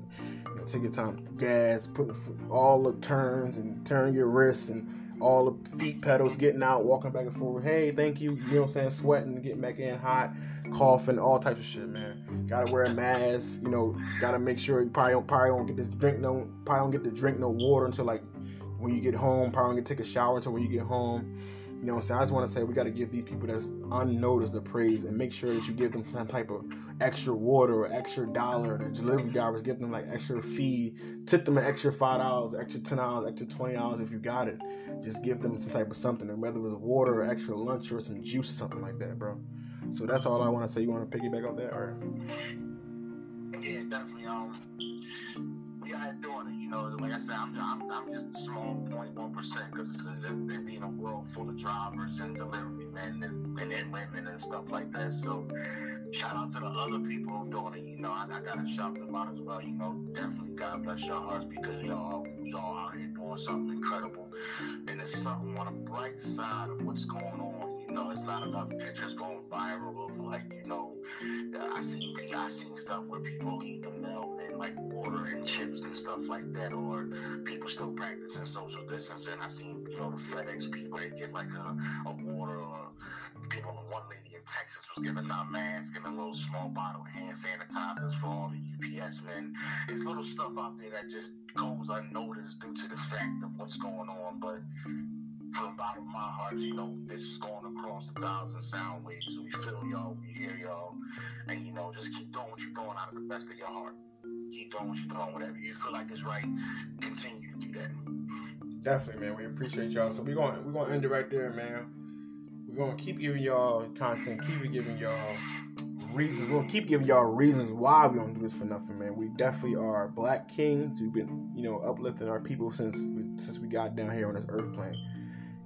you know, taking time, gas, putting all the turns and turning your wrists and all the feet pedals, getting out, walking back and forth. Hey, thank you. You know what I'm saying? Sweating, getting back in hot, coughing, all types of shit, man. Gotta wear a mask. You know, gotta make sure you probably don't probably don't get to drink no probably don't get to drink no water until like when you get home. Probably don't get to take a shower until when you get home. You know what I'm saying? I just want to say we got to give these people that's unnoticed the praise and make sure that you give them some type of extra water or extra dollar. The delivery drivers give them like extra fee, tip them an extra five dollars, extra ten dollars, extra twenty dollars if you got it. Just give them some type of something, and whether it was water or extra lunch or some juice or something like that, bro. So that's all I want to say. You want to piggyback off that, or? Yeah, definitely. You know, like I said, I'm, I'm, I'm just small 0.1 percent because there being a world full of drivers and delivery men and, and, and women and stuff like that. So shout out to the other people doing it. You know, I, I gotta shout them out as well. You know, definitely God bless your hearts because y'all y'all out here doing something incredible, and it's something on the bright side of what's going on. You know, it's not enough pictures going viral of like you know, Uh, I seen I seen stuff where people eat the mailmen like water and chips and stuff like that, or people still practicing social distancing. I seen you know the FedEx people they get like a, a water or people. One lady in Texas was giving out masks, giving a little small bottle of hand sanitizers for all the UPS men. It's little stuff out there that just goes unnoticed due to the fact of what's going on, but from the bottom of my heart, you know, this is going across a thousand sound waves. We feel y'all, we hear y'all, and you know, just keep doing what you're doing out of the best of your heart. Keep doing what you're doing, whatever you feel like is right. Continue to do that. Definitely, man. We appreciate y'all. So we're going we're gonna end it right there, man. We're gonna keep giving y'all content, keep giving y'all reasons. Gonna keep giving y'all reasons why we don't do this for nothing, man. We definitely are black kings. We've been, you know, uplifting our people since we, since we got down here on this earth plane.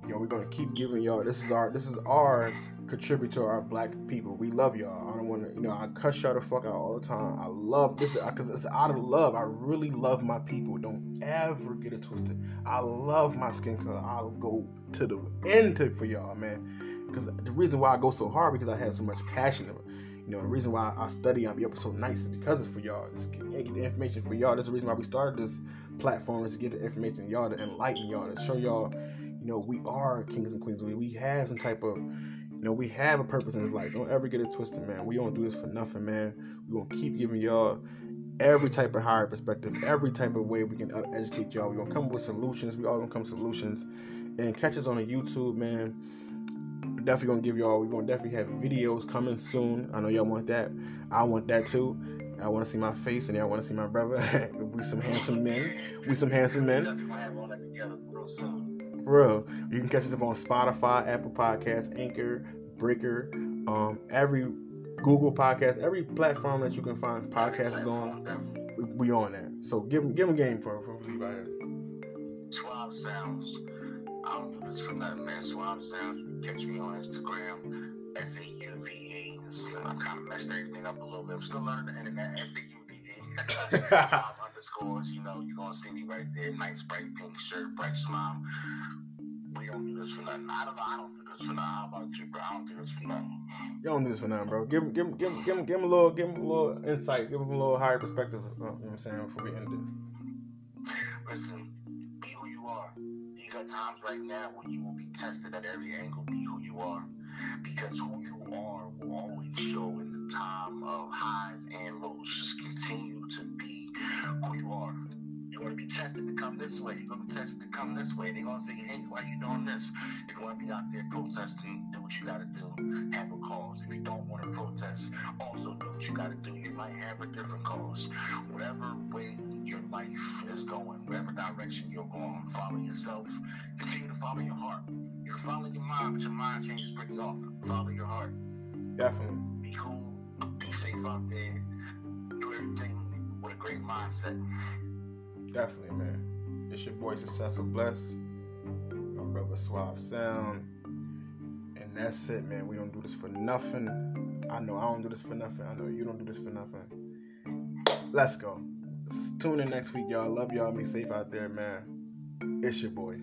You know, we're gonna keep giving y'all. This is our this is our contribute to our black people. We love y'all. I don't want to, you know, I cuss y'all the fuck out all the time. I love this because it's out of love. I really love my people. Don't ever get it twisted. I love my skin color. I'll go to the end to, for y'all, man. Because the reason why I go so hard because I have so much passion. You know, the reason why I study and be up so nice is because it's for y'all. It's get, the information for y'all. That's the reason why we started this platform is to get the information y'all to enlighten y'all to show y'all, you know, we are kings and queens. We we have some type of you know, we have a purpose in this life. Don't ever get it twisted, man. We don't do this for nothing, man. We gonna keep giving y'all every type of higher perspective, every type of way we can uh, educate y'all. We gonna come with solutions. We all gonna come solutions. And catch us on the YouTube, man. We're definitely gonna give y'all. We're gonna definitely have videos coming soon. I know y'all want that. I want that too. I want to see my face, and y'all want to see my brother. we some handsome men. We some handsome men. Real. You can catch us up on Spotify, Apple Podcasts, Anchor, Breaker, um, every Google podcast, every platform that you can find podcasts on. We, we on that. So give them give them game for for leave out here. Suave sounds. I don't do this for nothing, man. Suave sounds. Catch me on Instagram. S A U V A. I kind of messed everything up a little bit. I'm still learning the internet. S A U V A. underscores. You know, you're gonna see me right there. Nice bright pink shirt, bright smile. We don't do this for nothing. I don't know. I don't do this for nothing. How about you, bro? I don't do this for nothing. You don't do this for nothing, bro. Give him, give him, give him, give him, give him a little, give him a little insight. Give him a little higher perspective. Uh, you know what I'm saying before we end this. Listen, be who you are. These are times right now where you will be tested at every angle. Be who you are, because who you are will always show in the time of highs and lows. Just continue this way. You're gonna be tempted to come this way. They're gonna say, hey, why you doing this? If you wanna be out there protesting, do what you gotta do. Have a cause. If you don't wanna protest, also do what you gotta do. You might have a different cause. Whatever way your life is going, whatever direction you're going, follow yourself. Continue to follow your heart. You can follow your mind, but your mind changes pretty often. Follow your heart. Definitely. Be cool. Be safe out there. Do everything with a great mindset. Definitely, man. It's your boy Successful Bless, my brother Suave Sound. And that's it, man. We don't do this for nothing. I know I don't do this for nothing. I know you don't do this for nothing. Let's go. Tune in next week, y'all. Love y'all. Be safe out there, man. It's your boy.